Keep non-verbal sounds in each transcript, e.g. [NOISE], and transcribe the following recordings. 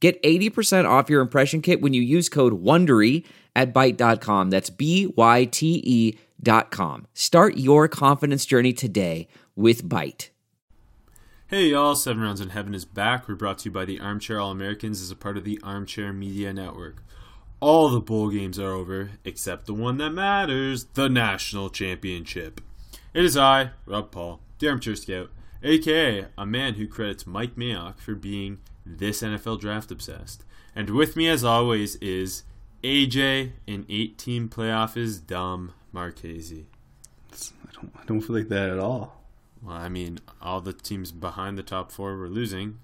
Get 80% off your impression kit when you use code WONDERY at Byte.com. That's B-Y-T-E dot com. Start your confidence journey today with Byte. Hey y'all, Seven Rounds in Heaven is back. We're brought to you by the Armchair All Americans as a part of the Armchair Media Network. All the bowl games are over, except the one that matters, the National Championship. It is I, Rob Paul, the Armchair Scout, aka a man who credits Mike Mayock for being this NFL draft obsessed. And with me, as always, is AJ. An 18 playoff is dumb, Marchese. I don't, I don't feel like that at all. Well, I mean, all the teams behind the top four were losing,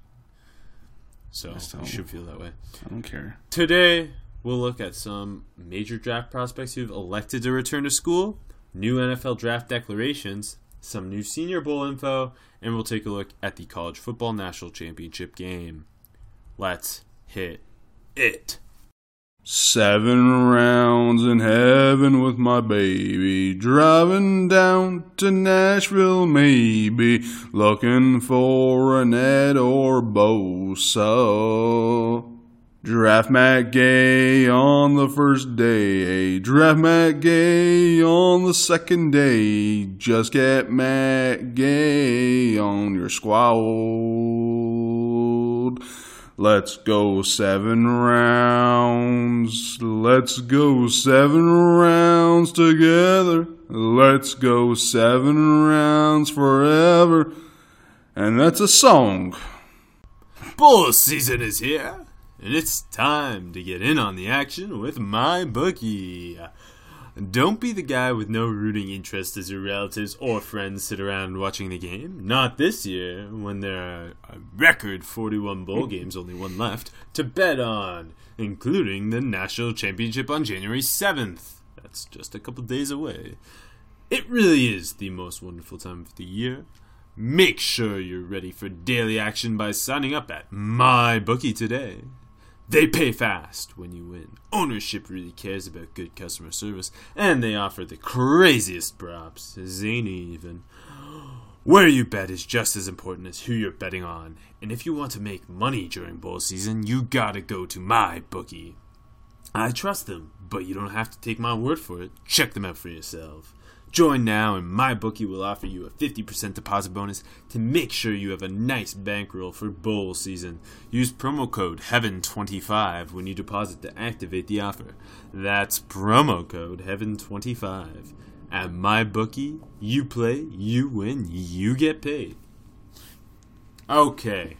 so you should feel that way. I don't care. Today, we'll look at some major draft prospects who've elected to return to school, new NFL draft declarations, some new Senior Bowl info, and we'll take a look at the College Football National Championship game. Let's hit it. Seven rounds in heaven with my baby. Driving down to Nashville, maybe. Looking for an Ed or Bosa. Draft Matt Gay on the first day. Draft Matt Gay on the second day. Just get Matt Gay on your squad. Let's go seven rounds. Let's go seven rounds together. Let's go seven rounds forever. And that's a song. Bull season is here, and it's time to get in on the action with my bookie. Don't be the guy with no rooting interest as your relatives or friends sit around watching the game. Not this year, when there are a record 41 bowl hmm. games, only one left, to bet on, including the National Championship on January 7th. That's just a couple days away. It really is the most wonderful time of the year. Make sure you're ready for daily action by signing up at MyBookie today. They pay fast when you win. Ownership really cares about good customer service, and they offer the craziest props, zany even. [GASPS] Where you bet is just as important as who you're betting on, and if you want to make money during bowl season, you gotta go to my bookie. I trust them, but you don't have to take my word for it. Check them out for yourself. Join now, and MyBookie will offer you a 50% deposit bonus to make sure you have a nice bankroll for bowl season. Use promo code HEAVEN25 when you deposit to activate the offer. That's promo code HEAVEN25. At MyBookie, you play, you win, you get paid. Okay.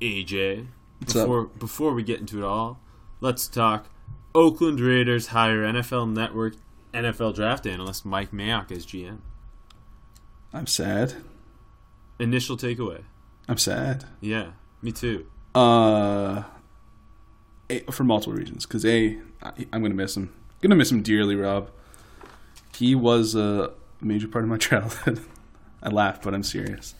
AJ, What's up? before before we get into it all, let's talk Oakland Raiders hire NFL Network NFL draft analyst Mike Mayock as GM. I'm sad. Initial takeaway. I'm sad. Yeah, me too. Uh, a, for multiple reasons. Because a, I, I'm gonna miss him. Gonna miss him dearly, Rob. He was a major part of my [LAUGHS] childhood. I laugh, but I'm serious.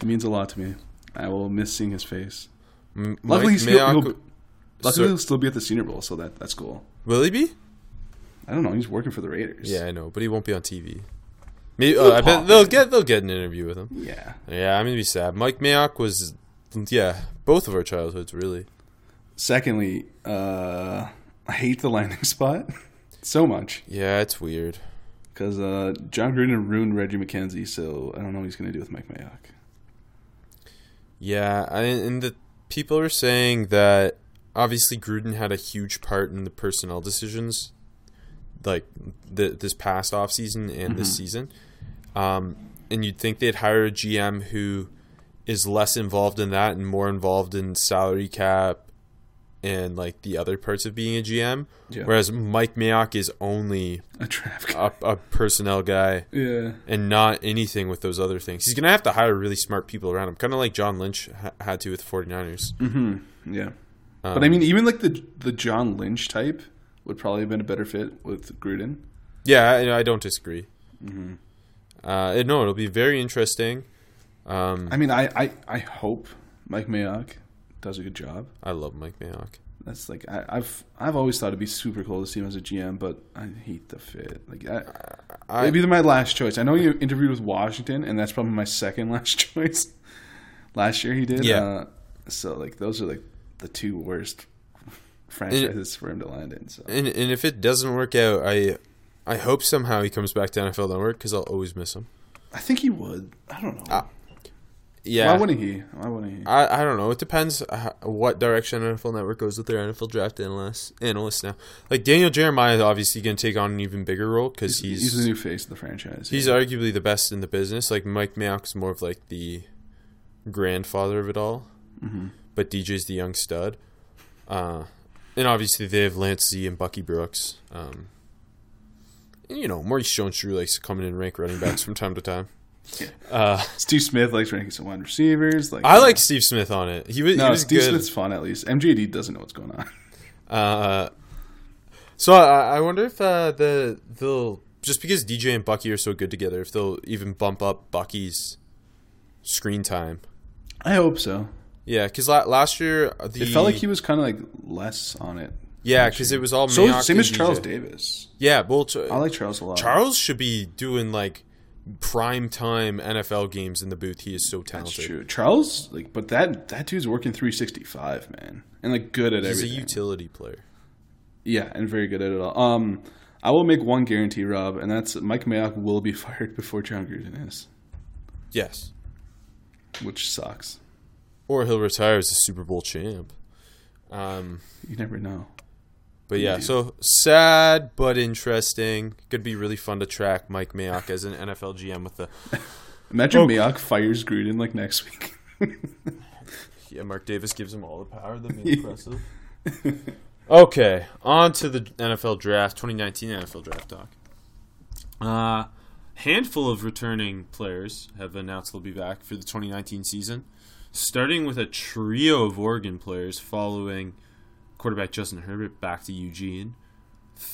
He means a lot to me. I will miss seeing his face. M- Luckily, Mike he's still, Mayock- he'll, luckily so- he'll still be at the Senior Bowl, so that that's cool. will he be? I don't know. He's working for the Raiders. Yeah, I know, but he won't be on TV. Maybe uh, I bet they'll get they'll get an interview with him. Yeah. Yeah, I'm gonna be sad. Mike Mayock was, yeah, both of our childhoods really. Secondly, uh, I hate the landing [LAUGHS] spot so much Yeah, it's weird. because uh, Jon Gruden ruined Reggie McKenzie, so I don't know what he's gonna do with Mike Mayock. Yeah, I, and the people are saying that obviously Gruden had a huge part in the personnel decisions, like the, this past off season and this season. Um, and you'd think they'd hire a GM who is less involved in that and more involved in salary cap and like the other parts of being a GM. Yeah. Whereas Mike Mayock is only A guy. a, a personnel guy Yeah. and not anything with those other things. He's gonna have to hire really smart people around him, kind of like John Lynch ha- had to with the 49ers. Yeah. Um, but I mean, even like the the John Lynch type would probably have been a better fit with Gruden. Yeah, I, I don't disagree. Mm-hmm. Uh, no, it'll be very interesting. Um, I mean, I, I, I hope Mike Mayock does a good job. I love Mike Mayock. That's like I, I've I've always thought it'd be super cool to see him as a GM, but I hate the fit. Like I, I- maybe they're my last choice. I know you interviewed with Washington, and that's probably my second [LAUGHS] last choice. Last year he did. Yeah. Uh, so like those are like the two worst franchises for him to land in. So And and if it doesn't work out, I I hope somehow he comes back to NFL Network because I'll always miss him. I think he would. I don't know. Uh, Yeah, Why wouldn't he? Why wouldn't he? I, I don't know. It depends what direction NFL Network goes with their NFL draft analysts analysts now. Like Daniel Jeremiah is obviously going to take on an even bigger role because he's he's the new face of the franchise. he's yeah. arguably the best in the business. Like Mike Mayock's more of like the grandfather of it all, Mm-hmm. but DJ's the young stud. Uh, and obviously they have Lance Z and Bucky Brooks. Um, and, you know, Maurice Jones-Drew likes come in rank running backs from time to time. Yeah. Uh, Steve Smith likes ranking some wide receivers. Like I like Steve Smith on it. He was, he no was Steve good. Smith's fun at least. MJD doesn't know what's going on. [LAUGHS] Uh, so I, I wonder if uh, the they'll just because DJ and Bucky are so good together, if they'll even bump up Bucky's screen time. I hope so. Yeah, because la- last year uh, the It felt like he was kind of like less on it. yeah, because it was all So Mayock same as Charles DJ. Davis. Yeah, well, I like Charles a lot. Charles should be doing like prime time NFL games in the booth. He is so talented. That's true. Charles, like, but that that dude's working 365, man, and like good at He's everything. He's a utility player. Yeah, and very good at it all. Um, I will make one guarantee, Rob, and that's Mike Mayock will be [LAUGHS] fired before Jon Gruden is, Yes, which sucks. Or he'll retire as a Super Bowl champ. Um, You never know. But yeah, so sad but interesting. Could be really fun to track Mike Mayock as an NFL GM with the [LAUGHS] Imagine Oh. Mayock fires Gruden like next week. [LAUGHS] yeah. Mark Davis gives him all the power. That'd be [LAUGHS] impressive. okay, on to the NFL draft, 2019 NFL draft talk. Uh, handful of returning players have announced they'll be back for the 2019 season, starting with a trio of Oregon players following quarterback Justin Herbert back to Eugene.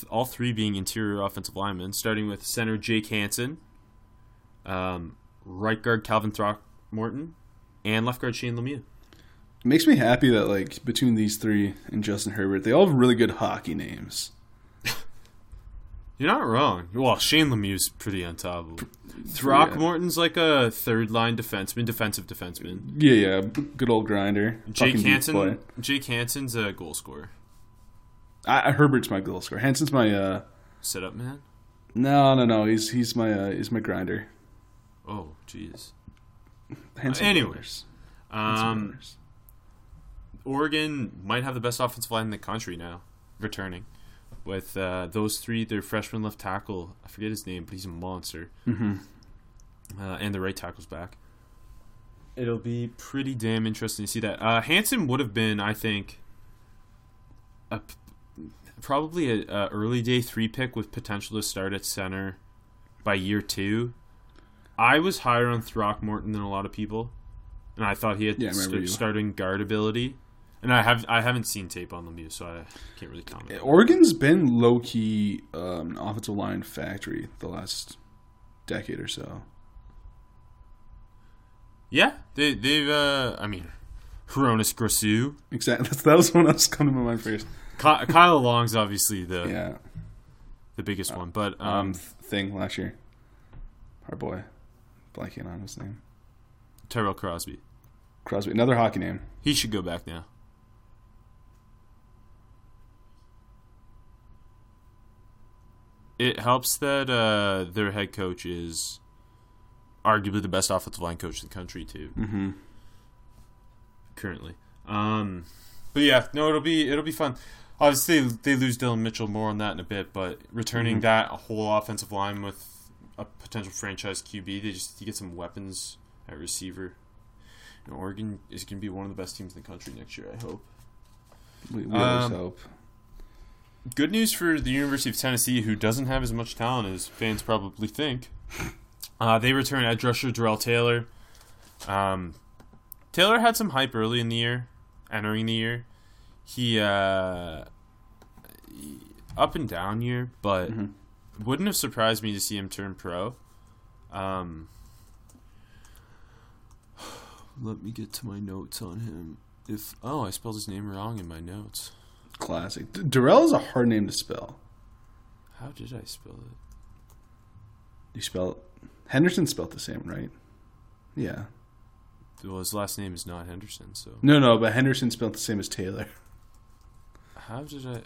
All three being interior offensive linemen, starting with center Jake Hanson, um, right guard Calvin Throckmorton, and left guard Shane Lemieux. It makes me happy that like between these three and Justin Herbert, they all have really good hockey names. You're not wrong. Well, Shane Lemieux's pretty untoppable. Throckmorton's like a third line defenseman, defensive defenseman. Yeah, yeah, good old grinder. Jake Fucking beats boy. Hanson. Jake Hanson's a goal scorer. I, I- Herbert's my goal scorer. Hanson's my uh. Set up man. No, no, no. He's he's my uh, he's my grinder. Oh, jeez. Hanson anyways, brothers. Hanson Um, brothers. Oregon might have the best offensive line in the country now, returning. With uh, those three, their freshman left tackle, I forget his name, but he's a monster. Mm-hmm. Uh, and the right tackle's back. It'll be pretty damn interesting to see that. Uh, Hanson would have been, I think, a, probably a, a early day three pick with potential to start at center by year two. I was higher on Throckmorton than a lot of people, and I thought he had Yeah, st- starting guard ability. And I have I haven't seen tape on Lemieux, so I can't really comment. Oregon's been low key um, offensive line factory the last decade or so. Yeah, they they've uh, I mean, Hroniss Grasu, Exactly. [LAUGHS] That's, that was one that was coming to my mind first. Ky- Kyle Long's obviously the Yeah. the biggest one, but Um, um, thing last year. Our boy, blanking on his name. Terrell Crosby, Crosby, another hockey name. he should go back now. It helps that uh, their head coach is arguably the best offensive line coach in the country too. Mm-hmm. currently. Um, but yeah, no, it'll be it'll be fun. Obviously, they lose Dillon Mitchell more on that in a bit, but returning Mm-hmm. that whole offensive line with a potential franchise QB, they just you get some weapons at receiver. And Oregon is going to be one of the best teams in the country next year. I hope. We, we always Um, hope. Good news for the University of Tennessee, who doesn't have as much talent as fans probably think. Uh, they return edge rusher Darrell Taylor. Um, Taylor had some hype early in the year, entering the year. He uh, up and down year, but wouldn't have surprised me to see him turn pro. Um, let me get to my notes on him. If oh, I spelled his name wrong in my notes. Classic. D- Darrell is a hard name to spell. How did I spell it? You spell. Henderson spelled the same, right? Yeah. Well, his last name is not Henderson, so No, no, but Henderson spelled the same as Taylor. how did I?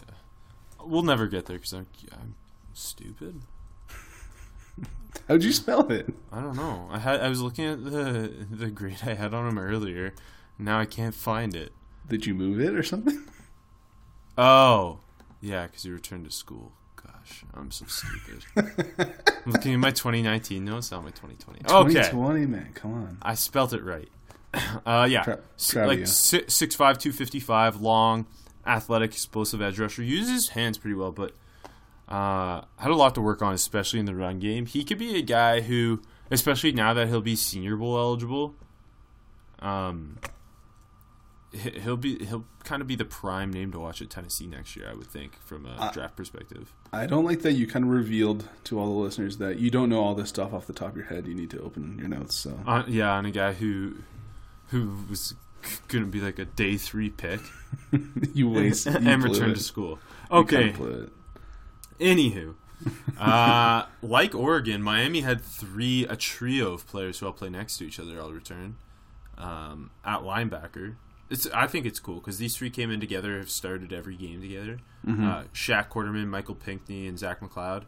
We'll never get there because I'm, I'm stupid. [LAUGHS] How'd you spell it? I don't know. I had I was looking at the the grade I had on him earlier. Now I can't find it. Did you move it or something? Oh, yeah, because he returned to school. Gosh, I'm so stupid. I'm looking at my 2019 notes, not my 2020. Okay, 2020, man. Come on. I spelt it right. [COUGHS] Uh, yeah, like you. si- six five two fifty five, long, athletic, explosive edge rusher. Uses his hands pretty well, but uh, had a lot to work on, especially in the run game. He could be a guy who, especially now that he'll be Senior Bowl eligible, um, he'll be he'll kind of be the prime name to watch at Tennessee next year. I would think from a Uh, draft perspective. I don't like that you kind of revealed to all the listeners that you don't know all this stuff off the top of your head. You need to open your notes. So Uh, yeah, on a guy who who was going to be like a day three pick. [LAUGHS] you waste [LAUGHS] you and return it. to school. Okay. Anywho, uh, [LAUGHS] like Oregon, Miami had three a trio of players who all play next to each other. all return um, at linebacker. It's I think it's cool because these three came in together, have started every game together. Mm-hmm. Uh, Shaq Quarterman, Michael Pinckney, and Zach McCloud.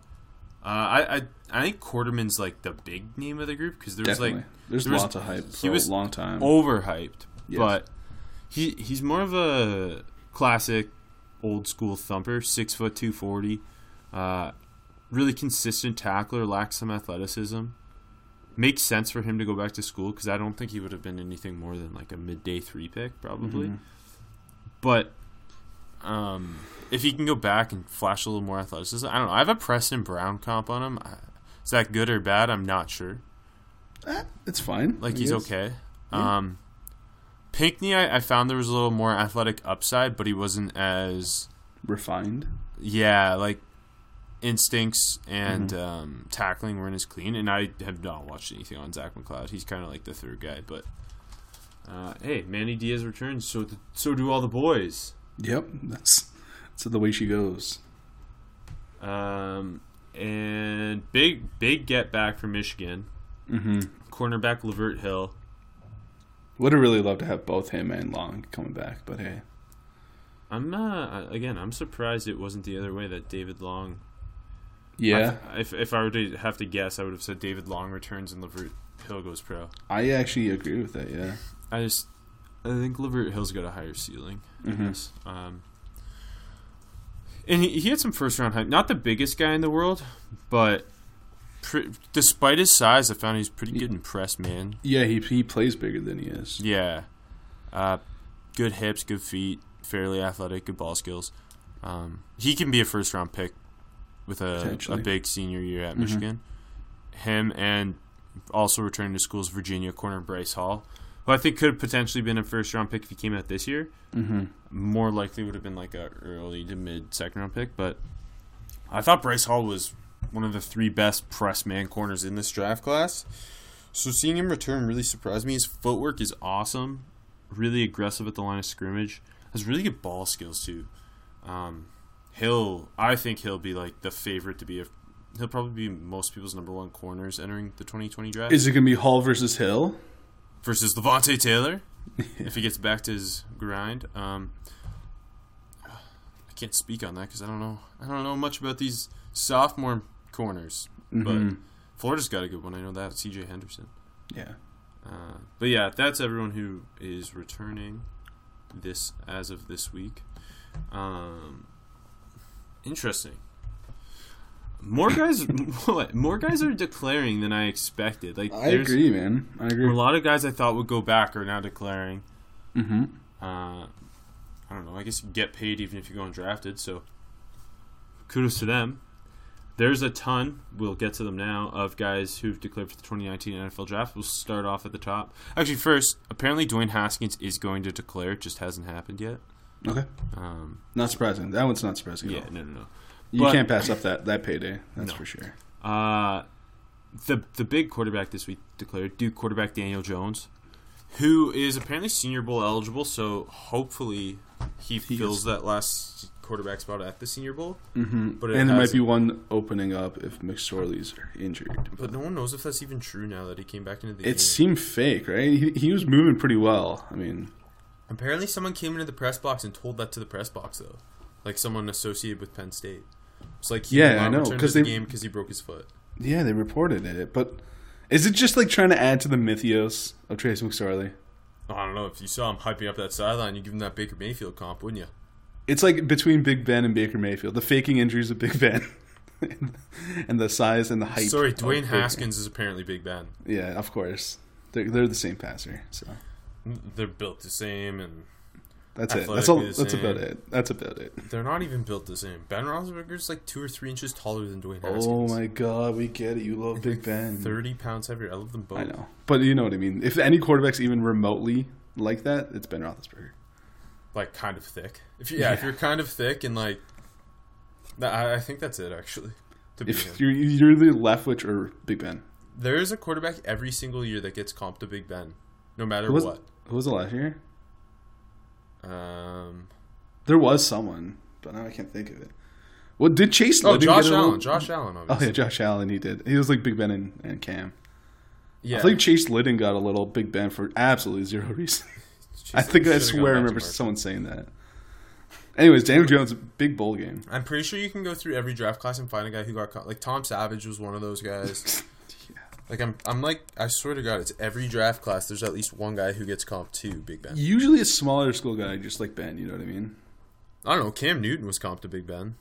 Uh, I, I I think Quarterman's like the big name of the group because there was Definitely. like There's there was- lots of hype he was a long time. overhyped, Yes. but he he's more of a classic old school thumper, six foot two forty, uh, really consistent tackler, lacks some athleticism. Makes sense for him to go back to school because I don't think he would have been anything more than like a midday three pick probably. Mhm. But um, if he can go back and flash a little more athleticism, I don't know. I have a Preston Brown comp on him. I- Is that good or bad? I'm not sure. Eh, it's fine. Like I he's guess. okay. Yeah. Um, Pinckney, I, I found there was a little more athletic upside, but he wasn't as Refined. yeah like instincts and Mm-hmm. um, tackling weren't as clean. And I have not watched anything on Zach McCloud. He's kind of like the third guy, but uh, hey, Manny Diaz returns, so th- so do all the boys. Yep. That's that's the way she goes. Um, and big big get back from Michigan, Mm-hmm. cornerback Lavert Hill. Would have really loved to have both him and Long coming back, but hey. I'm not again. I'm surprised it wasn't the other way that David Long Yeah, I- if if I were to have to guess, I would have said David Long returns and Lavert Hill goes pro. I actually agree with that. Yeah. I just I think Lavert Hill's got a higher ceiling. I Mhm. guess. Um, and he, he had some first round hype. Not the biggest guy in the world, but pre- despite his size, I found he's pretty good in press man. Yeah, he he plays bigger than he is. Yeah, uh, good hips, good feet, fairly athletic, good ball skills. Um, he can be a first round pick with a, a big senior year at Mhm. Michigan. Him and also returning to schools Virginia corner Bryce Hall, who I think could have potentially been a first round pick if he came out this year. Mm-hmm. More likely would have been like a early to mid second round pick, but I thought Bryce Hall was one of the three best press man corners in this draft class. So seeing him return really surprised me. His footwork is awesome, really aggressive at the line of scrimmage. Has really good ball skills too. Um, he'll, I think he'll be like the favorite to be a. He'll probably be most people's number one corners entering the 2020 draft Is it gonna be Hall versus Hill? versus Levante Taylor if he gets back to his grind. Um, I can't speak on that because I don't know. I don't know much about these sophomore corners, Mhm. but Florida's got a good one. I know that C.J. Henderson. Yeah. Uh, but yeah, that's everyone who is returning this as of this week. Um, interesting. More guys, [LAUGHS] more guys are declaring than I expected. Like I agree, man. I agree. A lot of guys I thought would go back are now declaring. Mm-hmm. Uh, I don't know. I guess you get paid even if you go undrafted. So kudos to them. There's a ton. We'll get to them now of guys who've declared for the 2019 NFL Draft. We'll start off at the top. Actually, first, apparently Dwayne Haskins is going to declare. It just hasn't happened yet. Okay. Um, Not surprising. That one's not surprising. yeah, At all. no, no, no. You But- can't pass up that, that payday. That's No. for sure. Uh, the the big quarterback this week declared Duke quarterback Daniel Jones, who is apparently Senior Bowl eligible. So hopefully he, fills that last quarterback spot at the Senior Bowl. Mm-hmm. But and there might be one opening up if McSorley's injured. But no one knows if that's even true now that he came back into the It game. seemed fake, right? He, he was moving pretty well. I mean, Apparently, someone came into the press box and told that to the press box though, like someone associated with Penn State. It's like he Yeah, I know, because the they- game because he broke his foot. yeah, they reported it. But is it just like trying to add to the mythos of Trace McSorley? I don't know if you saw him hyping up that sideline, you give him that Baker Mayfield comp, wouldn't you? It's like between Big Ben and Baker Mayfield, the faking injuries of Big Ben, [LAUGHS] and the size and the height. Sorry, Dwayne Haskins is apparently Big Ben. Yeah, of course. They're, they're the same passer, so They're built the same, and that's it. That's all. That's about it. That's about it. they're not even built the same. Ben Roethlisberger's like two or three inches taller than Dwayne Haskins. Oh my God, we get it. You love Big Ben. Thirty pounds heavier. I love them both. I know, but you know what I mean. If any quarterback's even remotely like that, it's Ben Roethlisberger. Like kind of thick. If you, yeah, if Yeah. you're kind of thick and like, I, I think that's it actually. To be If you're you're the Leftwich or Big Ben. There is a quarterback every single year that gets comped to Big Ben, no matter what. Who was the last year? Um, There was someone, but now I can't think of it. Well, did Chase? oh, Josh Allen. Josh Allen. Obviously. Oh yeah, Josh Allen. He did. He was like Big Ben and, and Cam. yeah. I think Chase Litton got a little Big Ben for absolutely zero [LAUGHS] reason. I think I swear I remember someone saying that. Anyways, Daniel Jones, big bowl game. I'm pretty sure you can go through every draft class and find a guy who got caught. Like Tom Savage was one of those guys. [LAUGHS] Like I'm, I'm like, I swear to God, it's every draft class. There's at least one guy who gets comped to Big Ben. Usually a smaller school guy, just like Ben. You know what I mean? I don't know. Cam Newton was comped to Big Ben.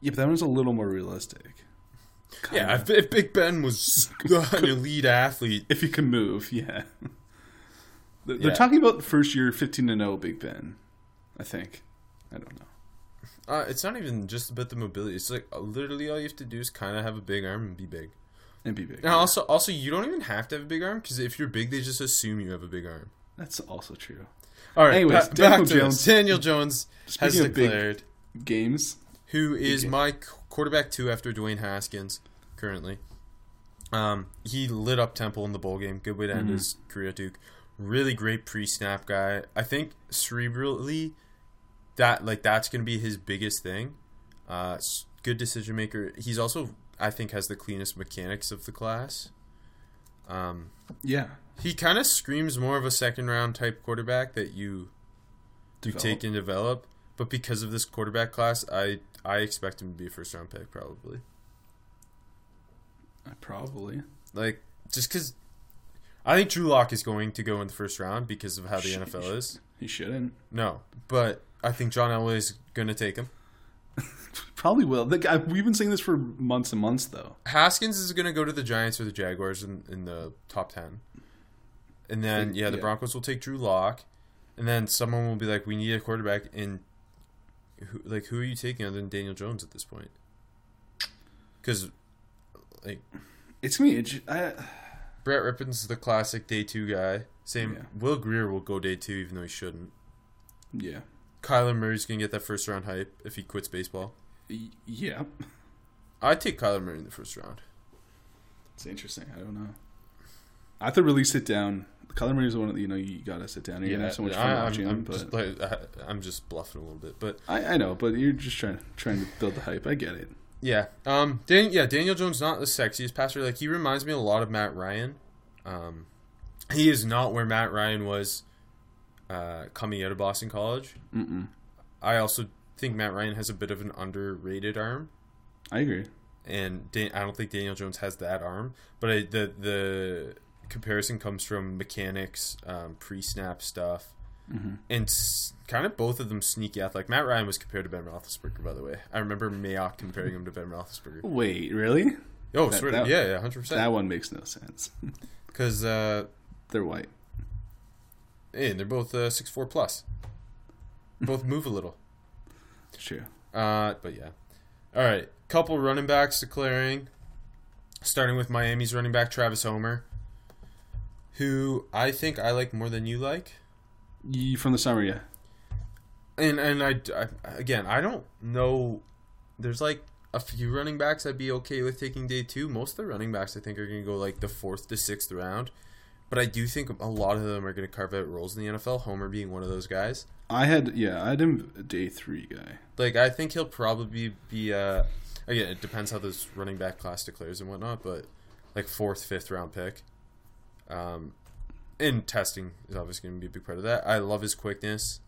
Yeah, but that one's a little more realistic. Yeah, if, if Big Ben was [LAUGHS] [LAUGHS] an elite athlete, If you can move, yeah. They're Yeah. talking about first year 15 to 0 Big Ben. I think. I don't know. uh, it's not even just about the mobility. It's like uh, literally all you have to do is kind of have a big arm and be big. And be big. And also, also you don't even have to have a big arm because if you're big, they just assume you have a big arm. That's also true. All right. Anyways, ba- Daniel back Jones. this. Daniel Jones has Speaking big- declared. Games. who is game. my quarterback two after Dwayne Haskins currently. Um, he lit up Temple in the bowl game. Good way to end Mm-hmm. his career Duke. Really great pre-snap guy. I think cerebrally, that like that's gonna be his biggest thing. Uh, good decision maker. He's also I think has the cleanest mechanics of the class. Um, Yeah. he kind of screams more of a second round type quarterback that you you take and develop. But because of this quarterback class, I I expect him to be a first round pick probably. Uh, Probably. Like just because I think Drew Lock is going to go in the first round because of how the NFL is. He shouldn't. No, but I think John Elway is going to take him. [LAUGHS] Probably will. The we've been saying this for months and months, though. Haskins is going to go to the Giants or the Jaguars in, in the top 10. And then, yeah, the yeah. Broncos will take Drew Lock. And then someone will be like, we need a quarterback. And, who, like, who are you taking other than Daniel Jones at this point? Because, like, It's me. I, Brett Rypien's the classic day two guy. Same. Yeah. Will Grier will go day two, even though he shouldn't. yeah. Kyler Murray's going to get that first round hype if he quits baseball. Yeah. I'd take Kyler Murray in the first round. It's interesting. I don't know. I have to really sit down. Kyler Murray's the one that you know you gotta sit down. You're gonna have so much fun I, watching am him. I'm, But just, like, I, I'm just bluffing a little bit, but I, I know, but you're just trying trying to build the hype. I get it. yeah, um, Dan, yeah, Daniel Jones not the sexiest passer. Like he reminds me a lot of Matt Ryan. Um, he is not where Matt Ryan was uh, coming out of Boston College. Mm-mm. I also think Matt Ryan has a bit of an underrated arm, I agree. and Dan, I don't think Daniel Jones has that arm. But I, the the comparison comes from mechanics, um, pre-snap stuff. Mm-hmm. and s- kind of both of them sneaky athletic. Matt Ryan was compared to Ben Roethlisberger, by the way. I remember Mayock comparing him to Ben Roethlisberger. Wait, really? Oh, That- that- yeah, yeah, hundred percent. That one makes no sense. [LAUGHS] Because uh, They're white. Hey, they're both uh, six four plus. both move a little. [LAUGHS] True. Uh, but yeah. All right, couple running backs declaring. Starting with Miami's running back Travis Homer, who I think I like more than you like. You from the summer, yeah. And and I, I again I don't know. There's like a few running backs I'd be okay with taking day two. Most of the running backs I think are going to go like the fourth to sixth round. But I do think a lot of them are going to carve out roles in the NFL. Homer being one of those guys. I had yeah, I had him a day three guy. Like I think he'll probably be. Uh, again, it depends how this running back class declares and whatnot. But like fourth, fifth round pick. Um, and testing is obviously going to be a big part of that. I love his quickness.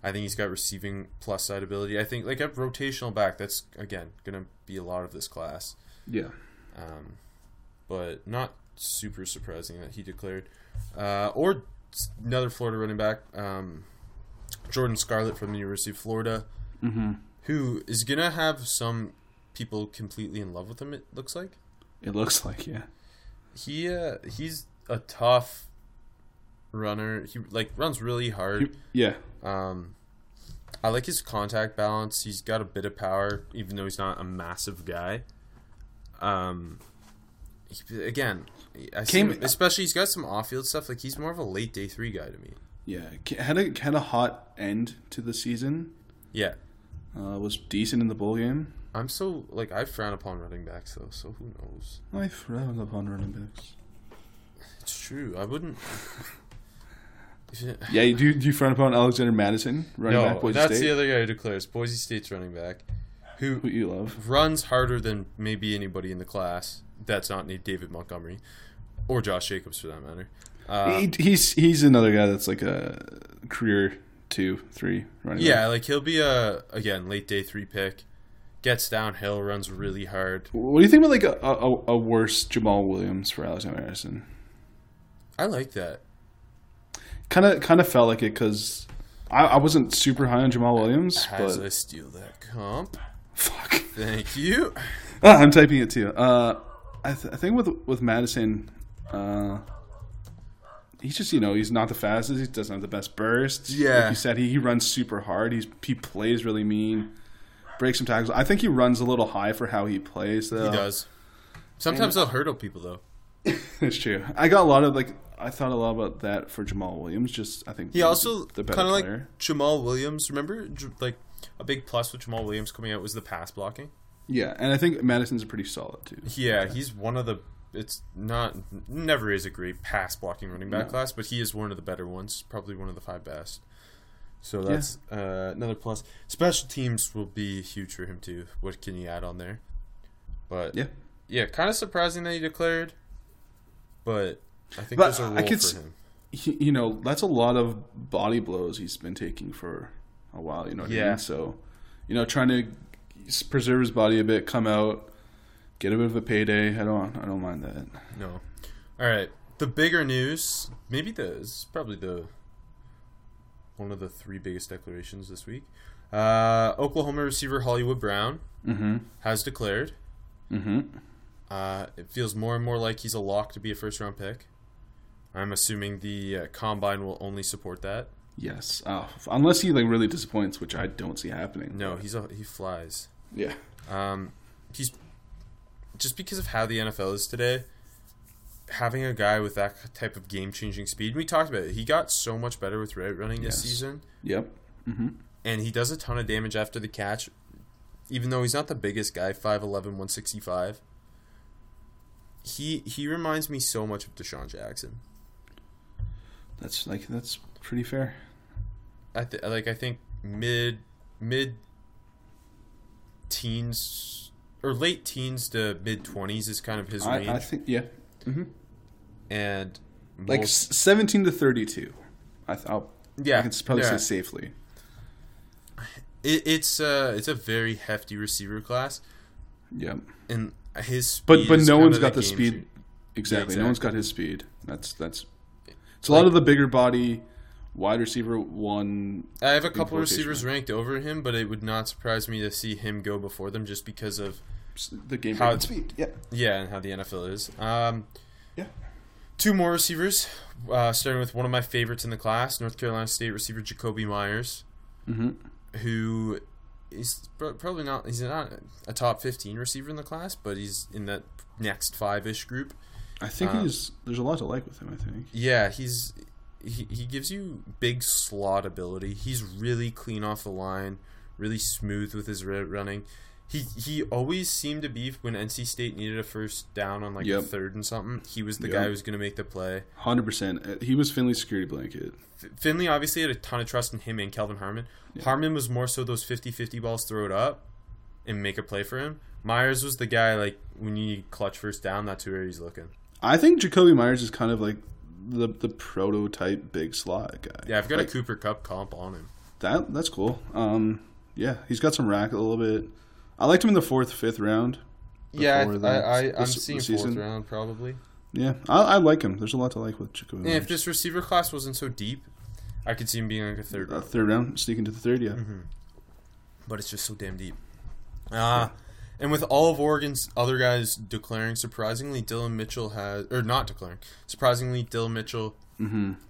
I think he's got receiving plus side ability. I think like a rotational back. That's again going to be a lot of this class. Yeah. Um, but not super surprising that he declared. Uh, or another Florida running back, um, Jordan Scarlett from the University of Florida, Mm-hmm. who is gonna have some people completely in love with him. It looks like It looks [LAUGHS] like yeah. he uh, he's a tough runner. He like runs really hard. Yeah. Um, I like his contact balance. He's got a bit of power, even though he's not a massive guy. Um, he- again, I see Came- him- especially he's got some off-field stuff. Like he's more of a late day three guy to me. Yeah. Had a had a hot end to the season. Yeah, Uh, was decent in the bowl game. I'm so like I frown upon running backs though. So who knows? I frown upon running backs. It's true. I wouldn't. [LAUGHS] Yeah, you do, do you frown upon Alexander Mattison, running no, back Boise that's State? the other guy who declares Boise State's running back, who Who you love. runs harder than maybe anybody in the class. That's not David Montgomery or Josh Jacobs for that matter. Uh, he, he's he's another guy that's like a career two, three running yeah, back. like he'll be a again late day three pick. Gets downhill, runs really hard. What do you think about like a, a, a worse Jamaal Williams for Alexander Mattison? I like that. Kind of kind of felt like it because I, I wasn't super high on Jamaal Williams, As but I steal that comp, [LAUGHS] fuck. thank you. Ah, I'm typing it too. Uh, I, th- I think with with Mattison, uh, he's just you know he's not the fastest. He doesn't have the best burst. Yeah. like you said, he, he runs super hard. He's he plays really mean, breaks some tackles. I think he runs a little high for how he plays. Though He does. Sometimes they'll hurdle people though. [LAUGHS] It's true. I got a lot of like I thought a lot about that for Jamaal Williams. Just I think He also kind of like. Jamaal Williams. Remember, like a big plus with Jamaal Williams coming out was the pass blocking. Yeah, and I think Mattison's a pretty solid too. Yeah, he's one of the. It's not never is a great pass blocking running back No. class, but he is one of the better ones. Probably one of the five best. So that's uh, another plus. Special teams will be huge for him too. What can you add on there? But Yeah. yeah, kind of surprising that he declared. But I think But there's a I role could for him. You know, that's a lot of body blows he's been taking for a while. You know what I Yeah. mean? So, you know, trying to preserve his body a bit, come out, get a bit of a payday. I don't, I don't mind that. No. All right. The bigger news, maybe the this is probably the one of the three biggest declarations this week. Uh, Oklahoma receiver Hollywood Brown Mm-hmm. has declared. Mm-hmm. Uh, it feels more and more like he's a lock to be a first round pick. I'm assuming the uh, combine will only support that. Yes. Oh, unless he like really disappoints, which I don't see happening. No, he's a, he flies. Yeah. Um, he's just because of how the NFL is today. Having a guy with that type of game changing speed, we talked about it. He got so much better with route running this Yes. season, Yep. Mm-hmm. and he does a ton of damage after the catch. Even though he's not the biggest guy, 5'11", 165. He he reminds me so much of DeSean Jackson. That's like that's pretty fair. I th- like I think mid mid teens or late teens to mid twenties is kind of his range, I, I think yeah. and Like most- s- seventeen to thirty-two. I th- I'll, yeah, I can probably yeah. say safely. It, it's uh it's a very hefty receiver class, Yep. and his But speed but no one's got the speed. Exactly. Yeah, No one's got his speed. That's that's. It's a lot of the bigger body, wide receiver one. I have a couple receivers ranked over him, but it would not surprise me to see him go before them just because of The game How- breaking speed. Yeah. yeah and how the NFL is. Um, Yeah. Two more receivers, uh, starting with one of my favorites in the class, North Carolina State receiver Jakobi Meyers. who is probably not. He's not a top fifteen receiver in the class, but he's in that next five ish group. I think Um, he's there's a lot to like with him. I think. Yeah, he's he, he gives you big slot ability. He's really clean off the line, really smooth with his running. He he always seemed to be when NC State needed a first down on like Yep. a third and something. He was the Yep. guy who was going to make the play. Hundred percent. Uh, he was Finley's security blanket. Finley obviously had a ton of trust in him and Kelvin Harmon. Harmon was more so those 50-50 balls throw it up and make a play for him. Myers was the guy like when you need clutch first down, that's where he's looking. I think Jakobi Meyers is kind of like the the prototype big slot guy. Yeah, I've got Like, a Cooper Kupp comp on him. that. That's cool. Um, yeah, he's got some rack a little bit. I liked him in the fourth, fifth round. Yeah, before the- I, I, I'm s- the seeing fourth round probably. Yeah, I, I like him. There's a lot to like with Jakobi. And if this receiver class wasn't so deep, I could see him being like a third Uh, round. third round, sneaking to the third, yeah. Mm-hmm. But it's just so damn deep. Uh, and with all of Oregon's other guys declaring, surprisingly, Dillon Mitchell has, or not declaring, surprisingly, Dillon Mitchell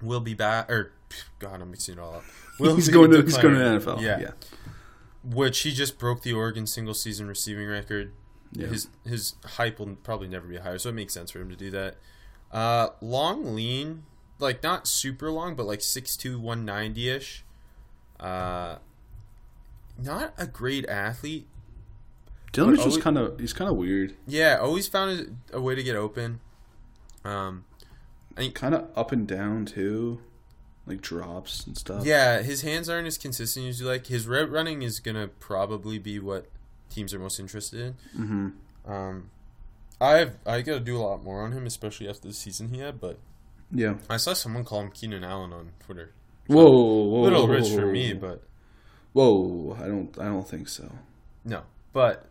will be back. Or God, I'm mixing it all up. [LAUGHS] Will He's going to he's going to the NFL. Yeah. yeah. which he just broke the Oregon single season receiving record. Yeah. His his hype will probably never be higher, so it makes sense for him to do that. Uh, long lean, like not super long, but like 6'2", 190 ish. Uh, not a great athlete. Dillon But Mitchell's always- kind of he's kind of weird, Yeah, always found a, a way to get open. Um, and kind of up and down too, like drops and stuff. yeah, his hands aren't as consistent as you like. His route running is gonna probably be what teams are most interested in. Mm-hmm. Um, I've I got to do a lot more on him, especially after the season he had. But Yeah. I saw someone call him Keenan Allen on Twitter. Whoa, whoa, A little whoa, rich for whoa, me, but Whoa, I don't I don't think so. no. But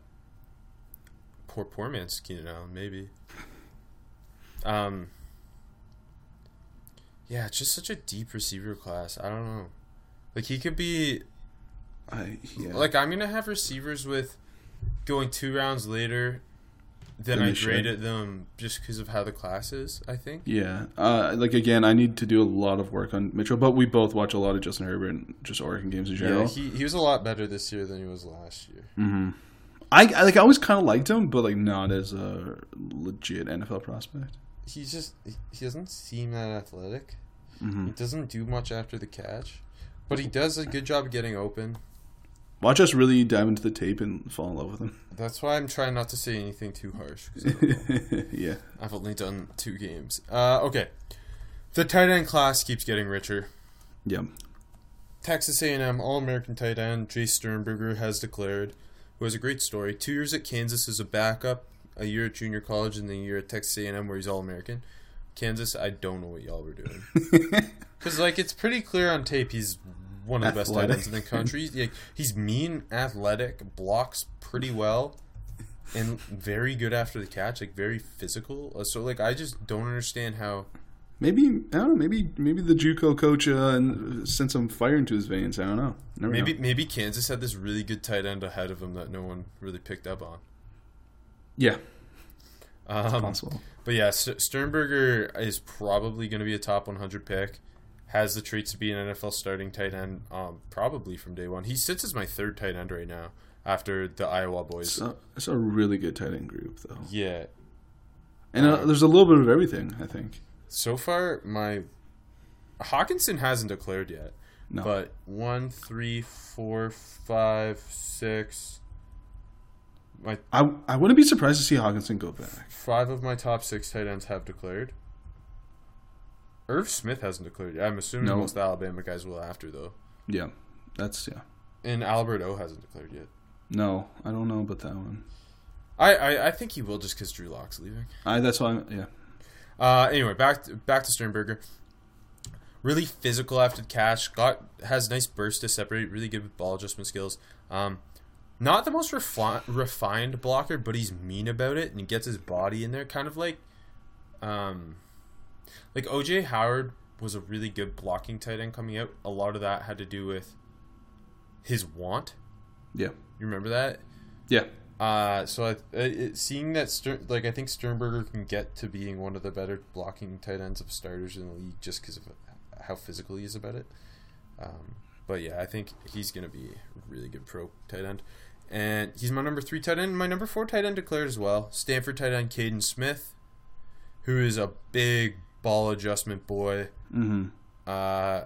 poor poor man's Keenan Allen, maybe. Um. Yeah, it's just such a deep receiver class. I don't know. Like he could be I yeah. like I'm gonna have receivers with going two rounds later than I they should. graded them just because of how the class is. I think. yeah. Uh, like again, I need to do a lot of work on Mitchell, but we both watch a lot of Justin Herbert and just Oregon games in general. Yeah, he, he was a lot better this year than he was last year. hmm I, I like I always kind of liked him, but like not as a legit NFL prospect. He's just he- doesn't seem that athletic. Mm-hmm. He doesn't do much after the catch, but he does a good job getting open. Watch us really dive into the tape and fall in love with him. That's why I'm trying not to say anything too harsh [LAUGHS] yeah, I've only done two games. Uh, okay, the tight end class keeps getting richer. Yeah. Texas A&M All-American tight end Jace Sternberger has declared, who has a great story. Two years at Kansas as a backup, a year at junior college, and then a year at Texas A&M where he's All-American. Kansas, I don't know what y'all were doing. [LAUGHS] Because like it's pretty clear on tape, he's one of the best tight ends in the country. Like, he's mean, athletic, blocks pretty well, and very good after the catch. Like very physical. Uh, So like I just don't understand how. Maybe I don't know. Maybe maybe the JUCO coach uh, sent some fire into his veins. I don't know. Never Maybe know. maybe Kansas had this really good tight end ahead of him that no one really picked up on. Yeah, Um, possible. But yeah, Sternberger is probably going to be a top 100 pick. Has the traits to be an NFL starting tight end, um, probably from day one. He sits as my third tight end right now after the Iowa boys. It's a, it's a really good tight end group though, yeah. and uh, there's a little bit of everything. I think. So far, my Hockenson hasn't declared yet. No. But one, three, four, five, six. My I I wouldn't be surprised to see Hockenson go back. five of my top six tight ends have declared. Irv Smith hasn't declared yet. I'm assuming No. most Alabama guys will after though. Yeah, that's yeah. And Albert O hasn't declared yet. No, I don't know about that one. I, I, I think he will just because Drew Lock's leaving. I that's why I'm yeah. Uh, anyway, back to, back to Sternberger. Really physical after the catch. Got has nice burst to separate. Really good with ball adjustment skills. Um, not the most refi- refined blocker, but he's mean about it and he gets his body in there. Kind of like, um, like OJ Howard was a really good blocking tight end coming out. A lot of that had to do with his want. Yeah. You remember that? Yeah. Uh, so I, it, seeing that Stern, like I think Sternberger can get to being one of the better blocking tight ends of starters in the league just because of how physical he is about it. Um, but yeah, I think he's gonna be a really good pro tight end. And he's my number three tight end. My number four tight end declared as well. Stanford tight end Kaden Smith, who is a big ball adjustment boy. Mm-hmm. Uh,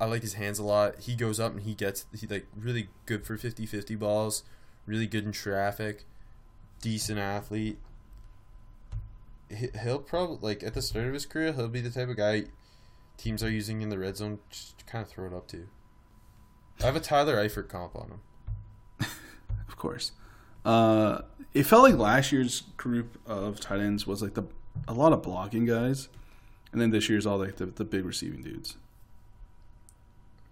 I like his hands a lot. He goes up and he gets he like really good for 50-50 balls, really good in traffic, decent athlete. He- He'll probably like at the start of his career, he'll be the type of guy teams are using in the red zone just to kind of throw it up to. I have a Tyler Eifert comp on him. [LAUGHS] Of course. Uh, it felt like last year's group of tight ends was like the a lot of blocking guys, and then this year's all like the, the big receiving dudes.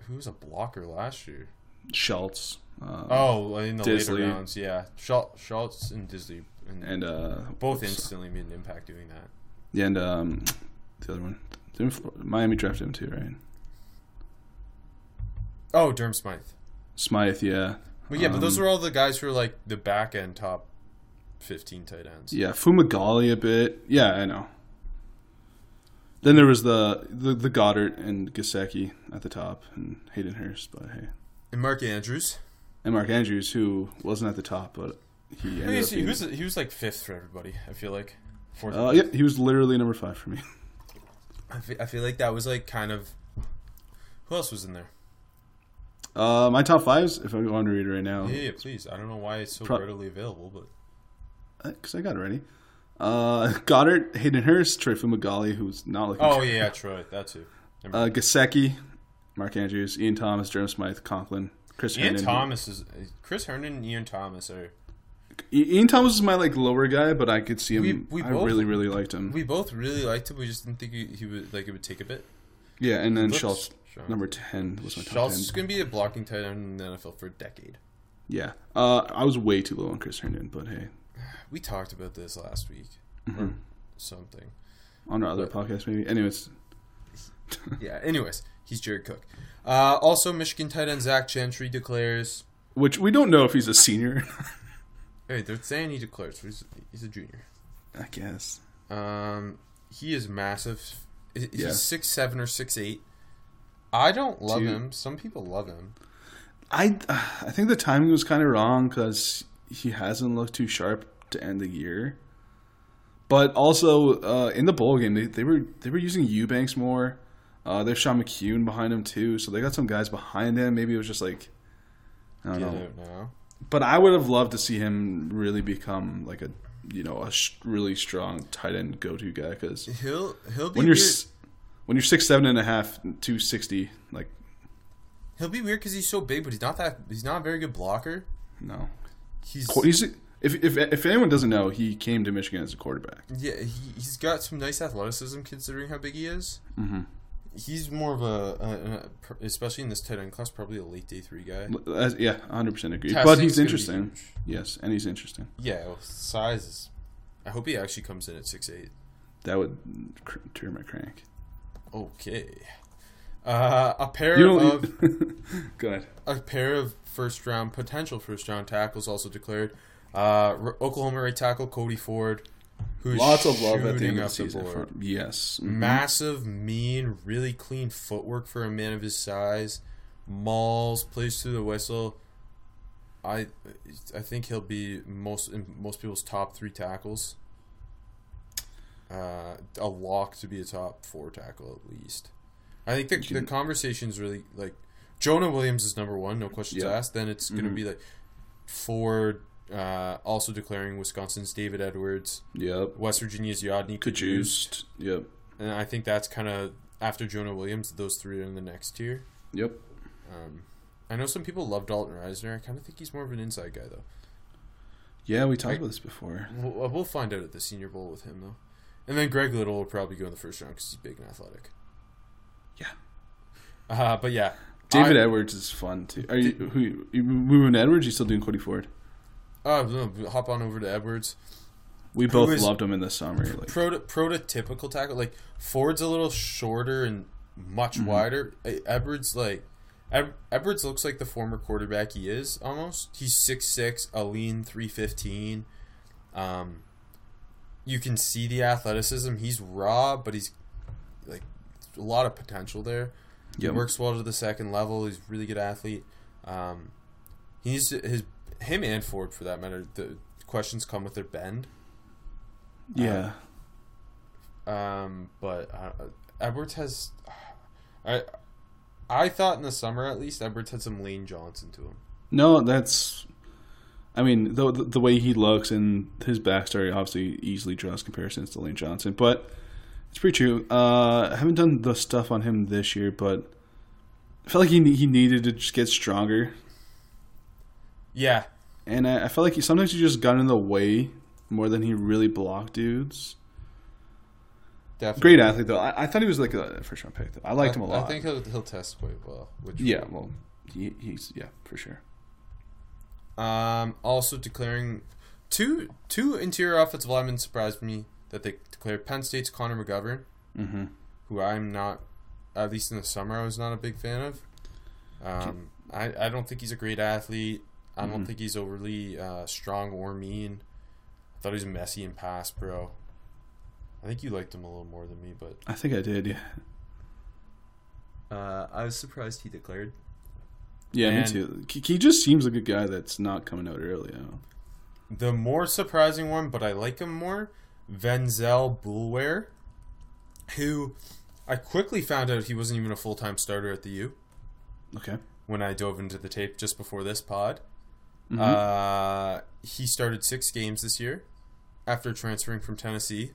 Who was a blocker last year? Schultz. Uh, Oh, in the Dissly. later rounds, yeah. Schultz, Schultz and Dissly, and, and uh, both instantly made an impact doing that. yeah, and um, the other one. Miami drafted him too, right? Oh, Durham Smythe. Smythe, yeah. Well, yeah, but those Um, are all the guys who are like the back end top fifteen tight ends. Yeah, Fumagalli a bit. Yeah, I know. Then there was the the, the Goedert and Gesicki at the top, and Hayden Hurst, but hey, And Mark Andrews. and Mark Andrews, who wasn't at the top, but he He ended was, up he being, was he was like fifth for everybody. I feel like. Fourth. uh, yeah, he was literally number five for me. [LAUGHS] I feel, I feel like that was like kind of. Who else was in there? Uh, my top fives, if I want to read it right now, Yeah, yeah, please. I don't know why it's so Pro- readily available, but because I got it ready. Uh, [LAUGHS] Goedert, Hayden Hurst, Trey Fumagalli, who's not looking. oh yeah, yeah, Troy, that too. Never Uh. Gesicki, Mark Andrews, Ian Thomas, Jerome Smythe, Conklin, Chris Ian Herndon. Thomas is Chris Herndon and Ian Thomas are. Ian Thomas is my like lower guy, but I could see him. We- we I both- really, really liked him. We both really liked him. We just didn't think he, he would like it would take a bit. yeah, and then Schultz, strong. number ten, was my top Schultz is going to be a blocking tight end in the NFL for a decade. Yeah, uh, I was way too low on Chris Herndon, but hey, [SIGHS] We talked about this last week Mm-hmm. or something. on our other But- podcast maybe. Anyways, [LAUGHS] Yeah. Anyways, he's Jared Cook. Uh, also, Michigan tight end Zach Gentry declares. which we don't know if he's a senior. [LAUGHS] Hey, they're saying he declares. He's, he's a junior. I guess. Um, he is massive. He's Yeah. six seven or six eight. I don't love Dude. him. Some people love him. I I think the timing was kind of wrong because he hasn't looked too sharp to end the year. But also uh, in the bowl game, they, they were they were using Eubanks more. Uh, there's Sean McKeon behind him too, so they got some guys behind him. Maybe it was just like I don't know. now. But I would have loved to see him really become like a you know a sh- really strong tight end go to guy because He'll he'll be when you're weird. s- when you're six seven and a half, two sixty, like he'll be weird because he's so big, but he's not that. He's not a very good blocker. no, He's he's if if if anyone doesn't know, he came to Michigan as a quarterback. yeah. He, he's got some nice athleticism considering how big he is. Mm-hmm. He's more of a, a, a especially in this tight end class, probably a late day three guy. Yeah, hundred percent agree. But he's interesting. Yes, and he's interesting. Yeah, well, size is. I hope he actually comes in at six eight. That would cr- turn my crank. Okay. Uh, a pair You of don't. [LAUGHS] Go ahead. a pair of first round potential first round tackles also declared. Uh, Oklahoma right tackle Cody Ford, who's Lots of love at the end of the season. For, yes. Mhm. Massive, mean, really clean footwork for a man of his size. Mauls plays through the whistle. I, I think he'll be most in most people's top three tackles. Uh, a lock to be a top four tackle at least. I think the, the conversation's really like Jonah Williams is number one, no questions Yeah. asked. Then it's going to Mhm. be like Ford, uh, also declaring Wisconsin's David Edwards, Yep. West Virginia's Yodny Cajuste. Yep. And I think that's kind of after Jonah Williams, those three are in the next tier. Yep. Um, I know some people love Dalton Risner. I kind of think he's more of an inside guy, though. Yeah, we talked I- about this before. We'll, we'll find out at the Senior Bowl with him, though. And then Greg Little will probably go in the first round because he's big and athletic. Yeah. Uh, but yeah, David I- Edwards is fun too. Are you who you moving Edwards? You still doing Cody Ford? Uh, hop on over to Edwards. We both is- loved him in the summer. Like, Proto- prototypical tackle. Like Ford's a little shorter and much Mm-hmm. wider. Edwards like Ed- Edwards looks like the former quarterback he is almost. He's six six, a lean three fifteen. Um, you can see the athleticism. He's raw, but he's like a lot of potential there. Yep. He works well to the second level. He's a really good athlete. Um, he's his him and Ford for that matter. The questions come with their bend. Yeah. Um, but uh, Edwards has, I, I thought in the summer at least Edwards had some Lane Johnson to him. No, that's. I mean, the, the the way he looks and his backstory obviously easily draws comparisons to Lane Johnson, but it's pretty true. Uh, I haven't done the stuff on him this year, but I felt like he he needed to just get stronger, Yeah, and I, I felt like he sometimes he just got in the way more than he really blocked dudes. definitely. Great athlete though. I, I thought he was like a first round pick. Though. I liked him a lot. I think he'll he'll test quite well. Which yeah, well, he, he's yeah for sure. Um, also declaring two two interior offensive linemen surprised me that they declared Penn State's Connor McGovern, Mm-hmm. who I'm not, at least in the summer, I was not a big fan of. Um, I, I don't think he's a great athlete. I don't Mhm. think he's overly uh, strong or mean. I thought he was messy and pass pro. I think you liked him a little more than me, but I think I did. Yeah. uh, I was surprised he declared. Yeah, And- me too. He, he just seems like a guy that's not coming out early. You know? The more surprising one, but I like him more, Venzel Boulware, who I quickly found out he wasn't even a full time starter at the U Okay. when I dove into the tape just before this pod. Mhm. Uh, he started six games this year after transferring from Tennessee.